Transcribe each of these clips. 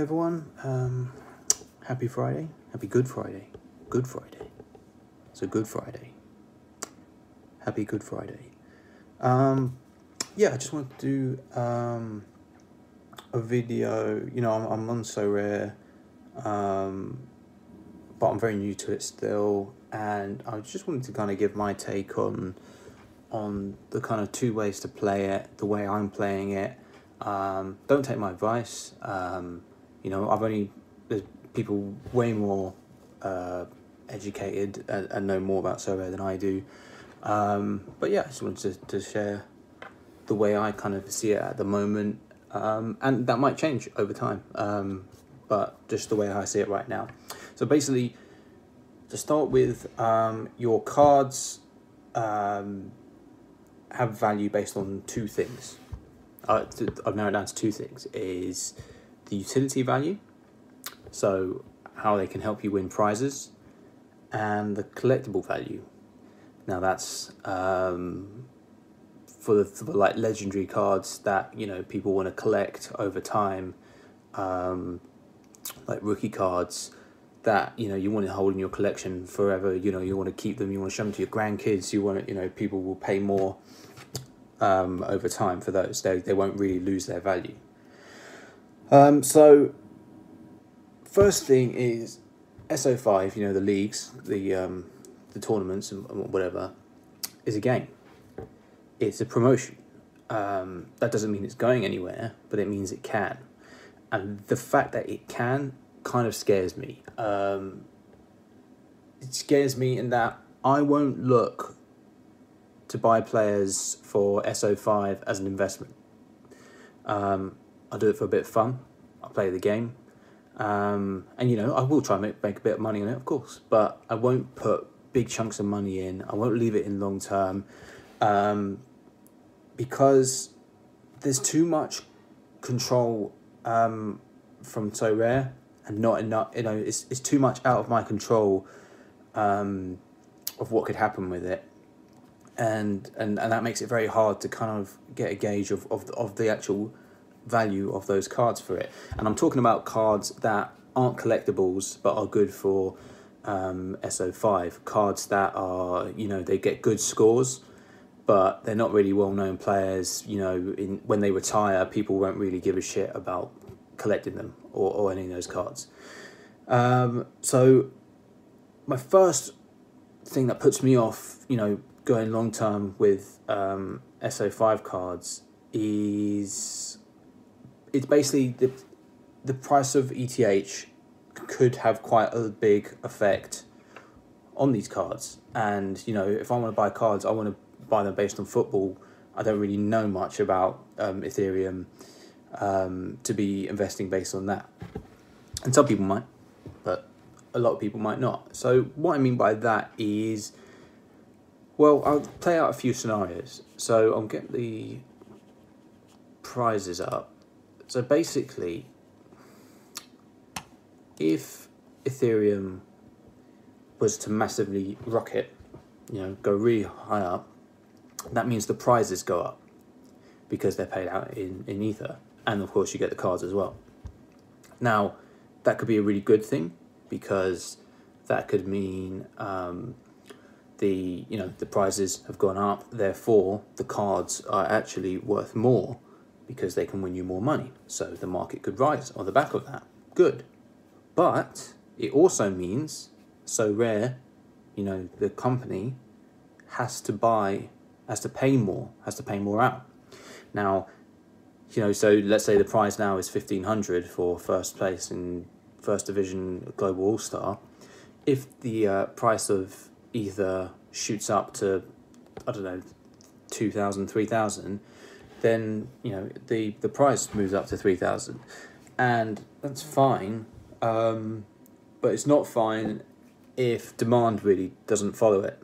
everyone. Um, happy Friday. Happy Good Friday. Good Friday. It's a Good Friday. Happy Good Friday. Um, yeah, I just want to do um, a video. You know, I'm, I'm on Sorare, um, but I'm very new to it still, and I just wanted to kind of give my take on on the kind of two ways to play it, the way I'm playing it. Um, don't take my advice. Um, you know, I've only there's people way more uh, educated and, and know more about Sorare than I do. Um, but yeah, I just wanted to, to share the way I kind of see it at the moment, um, and that might change over time. Um, but just the way I see it right now. So basically, to start with, um, your cards um, have value based on two things. Uh, I've narrowed down to two things: is the utility value, so how they can help you win prizes, and the collectible value. Now that's um, for the for like legendary cards that you know people want to collect over time, um, like rookie cards that you know you want to hold in your collection forever. You know you want to keep them. You want to show them to your grandkids. You want you know people will pay more um, over time for those. They they won't really lose their value. Um, so first thing is SO five. You know the leagues, the um, the tournaments and whatever, is a game. It's a promotion. Um, that doesn't mean it's going anywhere, but it means it can. And the fact that it can kind of scares me. Um, it scares me in that I won't look to buy players for SO5 as an investment. Um, I'll do it for a bit of fun. I'll play the game. Um, and, you know, I will try and make, make a bit of money on it, of course, but I won't put big chunks of money in. I won't leave it in long term um, because there's too much control um, from Sorare and not enough. You know, it's it's too much out of my control um, of what could happen with it, and and and that makes it very hard to kind of get a gauge of of of the actual value of those cards for it. And I'm talking about cards that aren't collectibles but are good for um, SO5 cards that are you know they get good scores but they're not really well known players you know in when they retire people won't really give a shit about collecting them or, or any of those cards um, so my first thing that puts me off you know going long term with um, SO5 cards is it's basically the the price of ETH could have quite a big effect on these cards. And you know, if I want to buy cards, I want to buy them based on football. I don't really know much about um, Ethereum um, to be investing based on that. And some people might, but a lot of people might not. So what I mean by that is, well, I'll play out a few scenarios. So I'll get the prizes up. So basically, if Ethereum was to massively rocket, you know, go really high up, that means the prizes go up because they're paid out in, in Ether. And of course, you get the cards as well. Now, that could be a really good thing because that could mean um, the you know the prizes have gone up. Therefore, the cards are actually worth more because they can win you more money. So the market could rise on the back of that. Good. But it also means Sorare, you know, the company has to buy, has to pay more, has to pay more out. Now, you know, so let's say the prize now is fifteen hundred for first place in first division global all star. If the uh, price of Ether shoots up to, I don't know, 2,000, 3,000, then you know the the price moves up to three thousand, and that's fine. Um, but it's not fine if demand really doesn't follow it.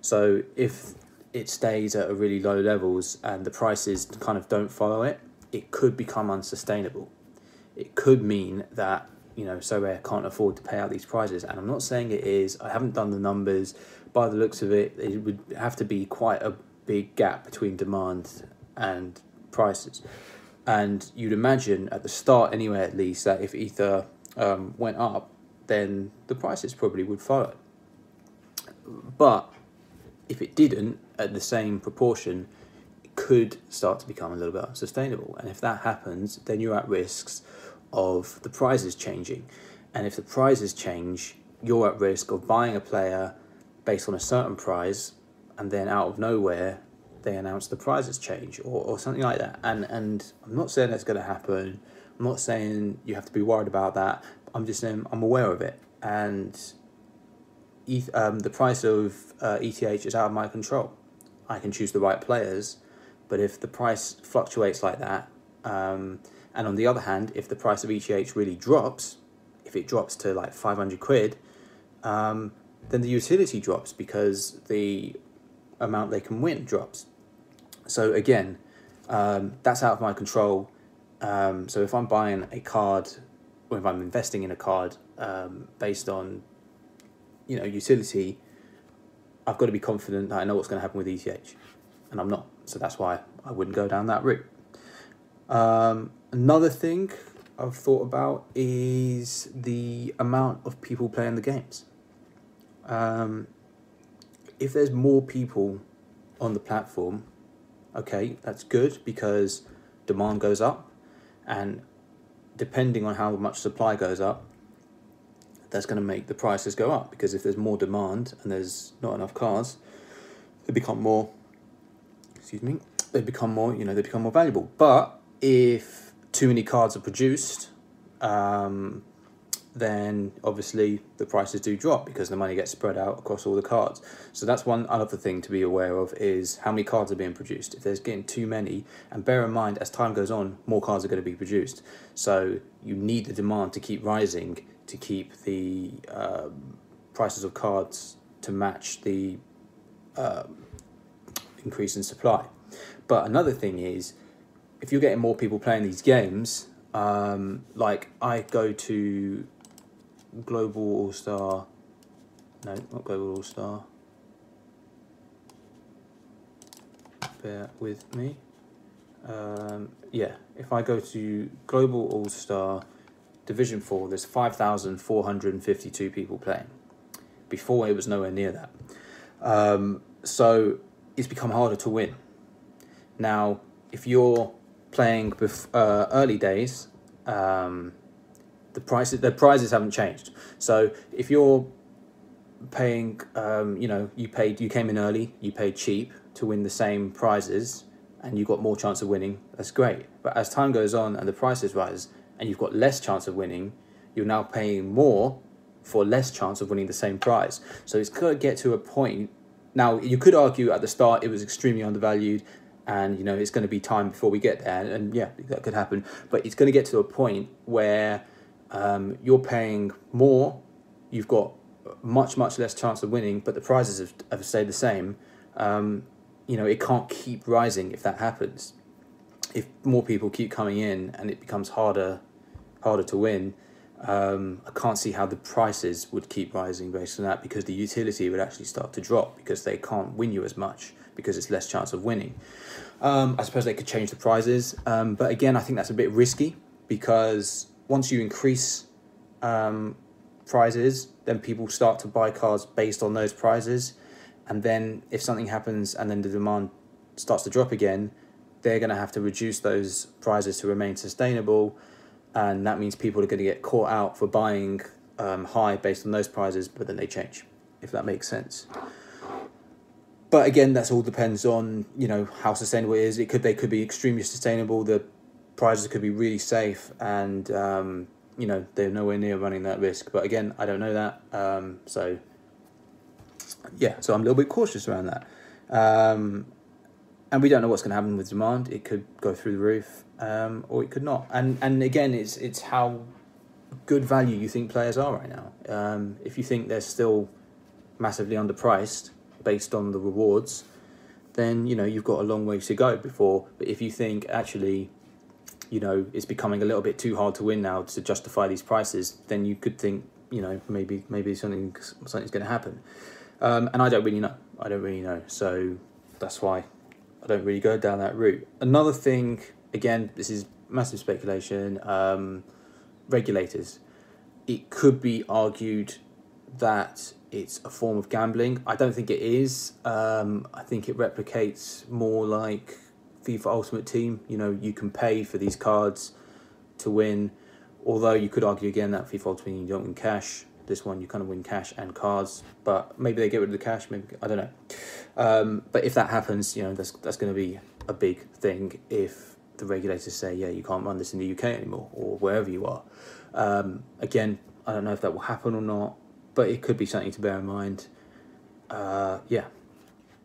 So if it stays at a really low levels and the prices kind of don't follow it, it could become unsustainable. It could mean that you know Sorare can't afford to pay out these prizes, and I'm not saying it is. I haven't done the numbers. By the looks of it, it would have to be quite a big gap between demand and prices. And you'd imagine at the start, anyway, at least, that if Ether um, went up, then the prices probably would follow. But if it didn't at the same proportion, it could start to become a little bit unsustainable. And if that happens, then you're at risks of the prices changing. And if the prices change, you're at risk of buying a player based on a certain price and then out of nowhere, they announce the prizes change or, or something like that. And and I'm not saying that's going to happen. I'm not saying you have to be worried about that. I'm just saying I'm aware of it, and ETH, um, the price of uh, ETH is out of my control. I can choose the right players, but if the price fluctuates like that, um, and on the other hand, if the price of ETH really drops, if it drops to like 500 quid, um, then the utility drops because the amount they can win drops. So again, um, that's out of my control. Um, so if I'm buying a card, or if I'm investing in a card um, based on, you know, utility, I've got to be confident that I know what's going to happen with ETH, and I'm not. So that's why I wouldn't go down that route. Um, another thing I've thought about is the amount of people playing the games. Um, if there's more people on the platform, okay, that's good because demand goes up, and depending on how much supply goes up, that's going to make the prices go up because if there's more demand and there's not enough cars, they become more. Excuse me. They become more. You know, they become more valuable. But if too many cards are produced, um, then obviously the prices do drop because the money gets spread out across all the cards. So that's one other thing to be aware of is how many cards are being produced. If there's getting too many, and bear in mind as time goes on, more cards are going to be produced. So you need the demand to keep rising to keep the um, prices of cards to match the um, increase in supply. But another thing is, if you're getting more people playing these games, um, like I go to Global All Star. No, not Global All Star. Bear with me. Um, yeah, if I go to Global All Star Division 4, there's 5,452 people playing. Before, it was nowhere near that. Um, so it's become harder to win. Now, if you're playing bef- uh, early days, um, the prices the prizes haven't changed. So if you're paying, um, you know, you paid, you came in early, you paid cheap to win the same prizes, and you got more chance of winning. That's great. But as time goes on and the prices rise, and you've got less chance of winning, you're now paying more for less chance of winning the same prize. So it's got to get to a point. Now you could argue at the start it was extremely undervalued, and you know it's going to be time before we get there, and, and yeah, that could happen. But it's going to get to a point where um, you're paying more, you've got much much less chance of winning, but the prizes have, have stayed the same. Um, you know, it can't keep rising if that happens. If more people keep coming in and it becomes harder, harder to win, um, I can't see how the prices would keep rising based on that because the utility would actually start to drop because they can't win you as much because it's less chance of winning. Um, I suppose they could change the prizes, um, but again, I think that's a bit risky because once you increase um, prizes, then people start to buy cars based on those prizes. And then if something happens and then the demand starts to drop again, they're going to have to reduce those prizes to remain sustainable. And that means people are going to get caught out for buying um, high based on those prizes, but then they change, if that makes sense. But again, that's all depends on you know how sustainable it is. It could they could be extremely sustainable. The prizes could be really safe and um, you know they're nowhere near running that risk. But again i don't know that um, so yeah so i'm a little bit cautious around that. Um, and we don't know what's going to happen with demand. It could go through the roof um, or it could not. And and again it's it's how good value you think players are right now. Um, if you think they're still massively underpriced based on the rewards then you know you've got a long way to go before. But if you think actually you know it's becoming a little bit too hard to win now to justify these prices, then you could think you know maybe maybe something something's going to happen. Um, and I don't really know. I don't really know. So that's why I don't really go down that route. Another thing, again, this is massive speculation. Um, regulators, it could be argued that it's a form of gambling. I don't think it is. Um, I think it replicates more like FIFA Ultimate Team. You know, you can pay for these cards to win. Although you could argue again that FIFA Ultimate Team you don't win cash. This one you kind of win cash and cards, but maybe they get rid of the cash. Maybe I don't know. Um, but if that happens, you know that's that's going to be a big thing. If the regulators say, yeah, you can't run this in the UK anymore or wherever you are. Um, again, I don't know if that will happen or not, but it could be something to bear in mind. Uh, yeah.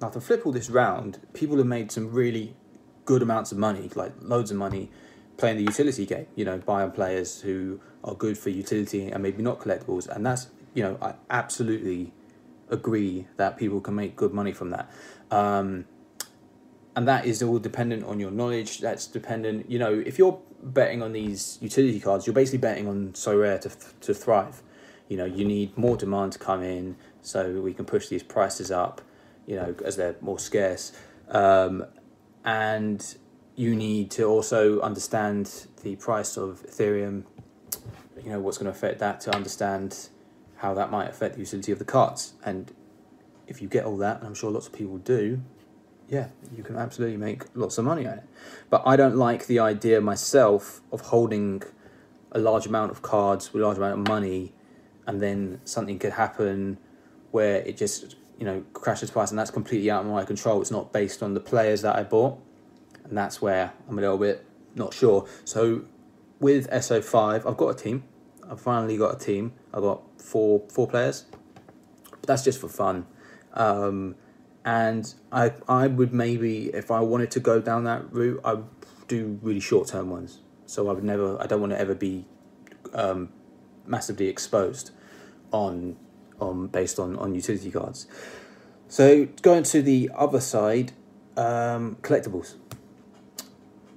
Now to flip all this round, people have made some really good amounts of money, like loads of money, playing the utility game. You know, buying players who are good for utility and maybe not collectibles, and that's you know I absolutely agree that people can make good money from that. Um, and that is all dependent on your knowledge. That's dependent, you know, if you're betting on these utility cards, you're basically betting on Sorare to to thrive. You know, you need more demand to come in so we can push these prices up. You know, as they're more scarce, um, and you need to also understand the price of Ethereum. You know what's going to affect that to understand how that might affect the utility of the cards. And if you get all that, and I'm sure lots of people do, yeah, you can absolutely make lots of money on it. But I don't like the idea myself of holding a large amount of cards with a large amount of money, and then something could happen where it just you know crashes twice, and that's completely out of my control. It's not based on the players that I bought, and that's where I'm a little bit not sure. So with SO5, I've got a team. I've finally got a team. I've got four four players, but that's just for fun. Um, and I I would maybe if I wanted to go down that route, I would do really short term ones. So I would never. I don't want to ever be um, massively exposed on on based on on utility cards. So going to the other side, um, collectibles.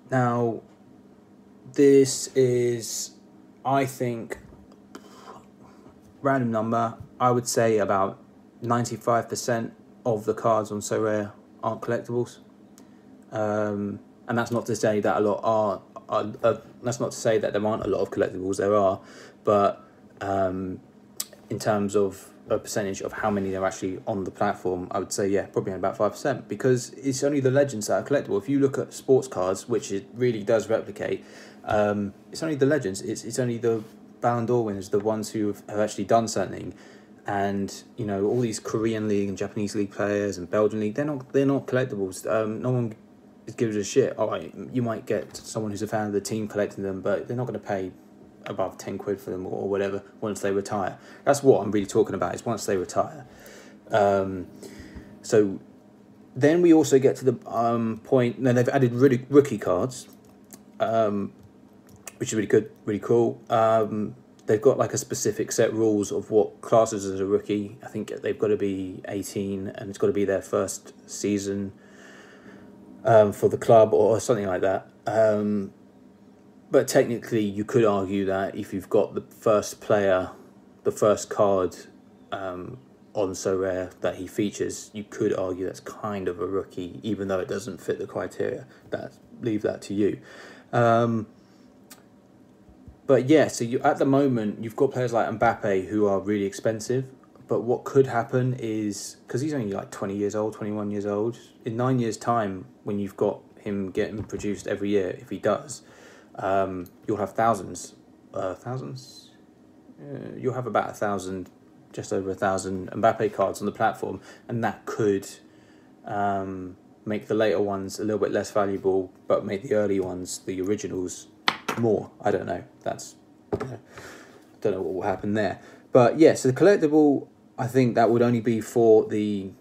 Now, this is, I think, random number. I would say about ninety five percent of the cards on Sorare aren't collectibles. Um, and that's not to say that a lot are, that's not to say that there aren't a lot of collectibles there are but um, in terms of a percentage of how many are actually on the platform i would say yeah probably about 5% because it's only the legends that are collectible. If you look at sports cards which it really does replicate um, it's only the legends. It's, it's only the Ballon d'Or winners the ones who have, have actually done something. And you know all these Korean league and Japanese league players and Belgian league they're not they're not collectibles. Um, no one gives a shit. All right, you might get someone who's a fan of the team collecting them, but they're not going to pay above ten quid for them or whatever once they retire. That's what I'm really talking about. Is once they retire. Um, so then we also get to the um, point. Then they've added really rookie cards, um, which is really good, really cool. Um, they've got like a specific set rules of what classes as a rookie. I think they've got to be eighteen, and it's got to be their first season um, for the club or something like that. Um, but technically, you could argue that if you've got the first player, the first card um, on Sorare that he features, you could argue that's kind of a rookie, even though it doesn't fit the criteria. That leave that to you. Um, but yeah, so you at the moment you've got players like Mbappe who are really expensive. But what could happen is because he's only like twenty years old, twenty one years old. In nine years' time, when you've got him getting produced every year, if he does, um, you'll have thousands, uh, thousands. Uh, you'll have about a thousand, just over a thousand Mbappe cards on the platform, and that could um, make the later ones a little bit less valuable, but make the early ones, the originals, more. I don't know. That's I don't know what will happen there. But yeah, so the collectible, I think that would only be for the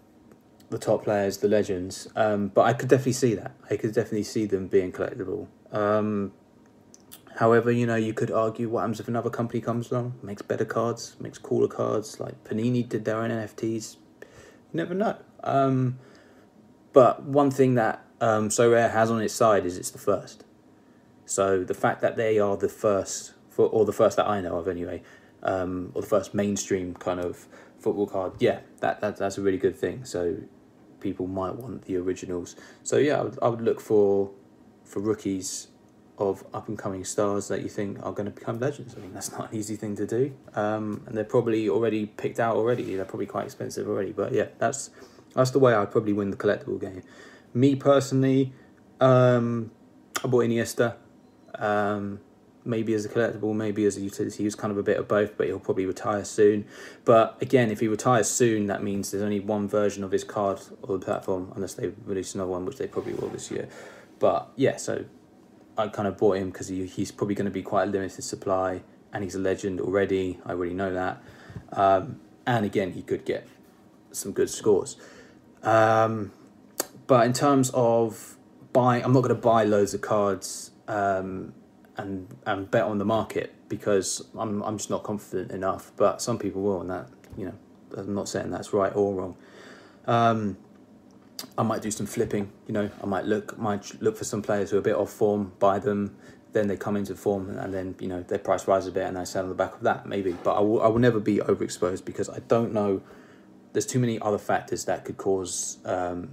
the top players, the legends. Um, but I could definitely see that. I could definitely see them being collectible. Um, however, you know, you could argue what happens if another company comes along, makes better cards, makes cooler cards, like Panini did their own NFTs. You never know. Um, but one thing that um, Sorare has on its side is it's the first. So the fact that they are the first, for, or the first that I know of anyway, um, or the first mainstream kind of football card, yeah, that, that that's a really good thing. So people might want the originals. So yeah, I would, I would look for for rookies of up and coming stars that you think are going to become legends. I mean, that's not an easy thing to do, um, and they're probably already picked out already. They're probably quite expensive already, but yeah, that's that's the way I'd probably win the collectible game. Me personally, um, I bought Iniesta. Um, maybe as a collectible, maybe as a utility. He's kind of a bit of both, but he'll probably retire soon. But again, if he retires soon, that means there's only one version of his card on the platform, unless they release another one, which they probably will this year. But yeah, so I kind of bought him because he, he's probably going to be quite a limited supply, and he's a legend already. I already know that. Um, and again, he could get some good scores. Um, but in terms of buying, I'm not going to buy loads of cards. Um, and and bet on the market because I'm I'm just not confident enough. But some people will, and that you know, I'm not saying that's right or wrong. I might do some flipping. You know, I might look might look for some players who are a bit off form, buy them, then they come into form, and then you know their price rises a bit, and I sell on the back of that maybe. But I will I will never be overexposed because I don't know. There's too many other factors that could cause um,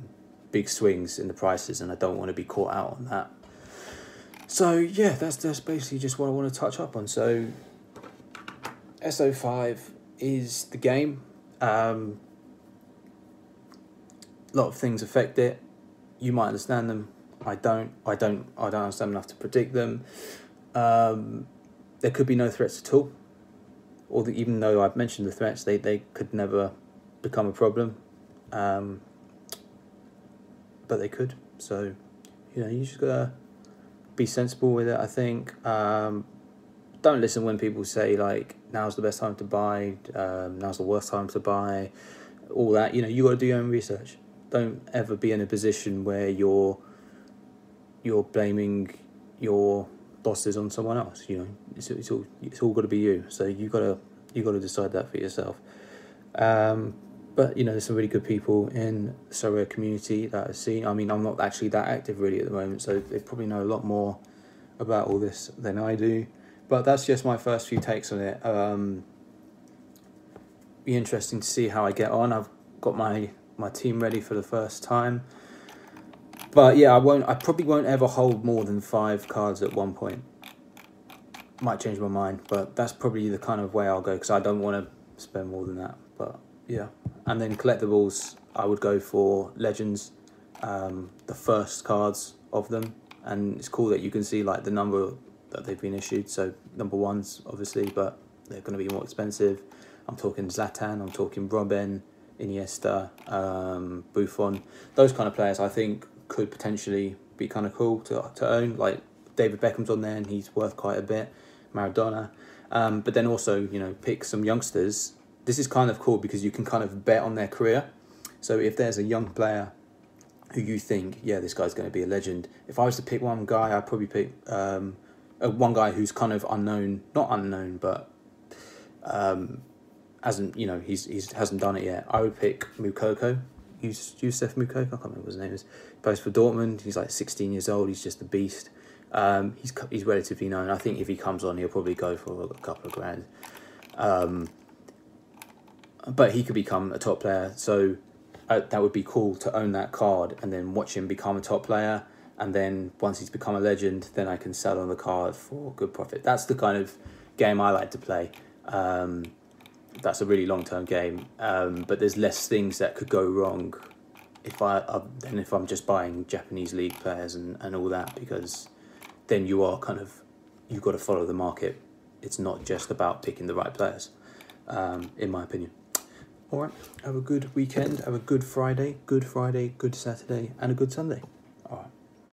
big swings in the prices, and I don't want to be caught out on that. So yeah, that's that's basically just what I want to touch up on. So SO5 is the game. Um, a lot of things affect it. You might understand them. I don't. I don't. I don't understand enough to predict them. Um, there could be no threats at all. Or the, even though I've mentioned the threats, they, they could never become a problem. Um, but they could. So, you know, you just gotta be sensible with it. I think um, don't listen when people say like now's the best time to buy, um, now's the worst time to buy, all that. You know, you got to do your own research. Don't ever be in a position where you're you're blaming your losses on someone else. You know, it's, it's all it's all got to be you. So you gotta you got to decide that for yourself. Um, but you know, there's some really good people in Sorare community that I've seen. I mean, I'm not actually that active really at the moment, so they probably know a lot more about all this than I do. But that's just my first few takes on it. Um, be interesting to see how I get on. I've got my my team ready for the first time. But yeah, I won't. I probably won't ever hold more than five cards at one point. Might change my mind, but that's probably the kind of way I'll go because I don't want to spend more than that. But yeah and then collectibles, I would go for legends, um, the first cards of them, and it's cool that you can see like the number that they've been issued. So number ones, obviously, but they're going to be more expensive. I'm talking Zlatan, I'm talking Robben, Iniesta, um, Buffon. Those kind of players, I think, could potentially be kind of cool to to own. Like David Beckham's on there, and he's worth quite a bit. Maradona, um, but then also you know pick some youngsters this is kind of cool because you can kind of bet on their career. So if there's a young player who you think, yeah, this guy's going to be a legend. If I was to pick one guy, I'd probably pick um, uh, one guy who's kind of unknown, not unknown, but um, hasn't you know he's he's hasn't done it yet. I would pick Moukoko, Youssef Moukoko. I can't remember what his name is. He plays for Dortmund. He's like sixteen years old. He's just a beast. Um, he's he's relatively known. I think if he comes on, he'll probably go for a couple of grand. Um, but he could become a top player. So uh, that would be cool to own that card and then watch him become a top player. And then once he's become a legend, then I can sell on the card for good profit. That's the kind of game I like to play. Um, that's a really long term game, um, but there's less things that could go wrong if I uh, than if I'm just buying Japanese league players and, and all that because then you are kind of you've got to follow the market. It's not just about picking the right players, um, in my opinion. All right. Have a good weekend. Have a good Friday, good Friday, good Saturday, and a good Sunday.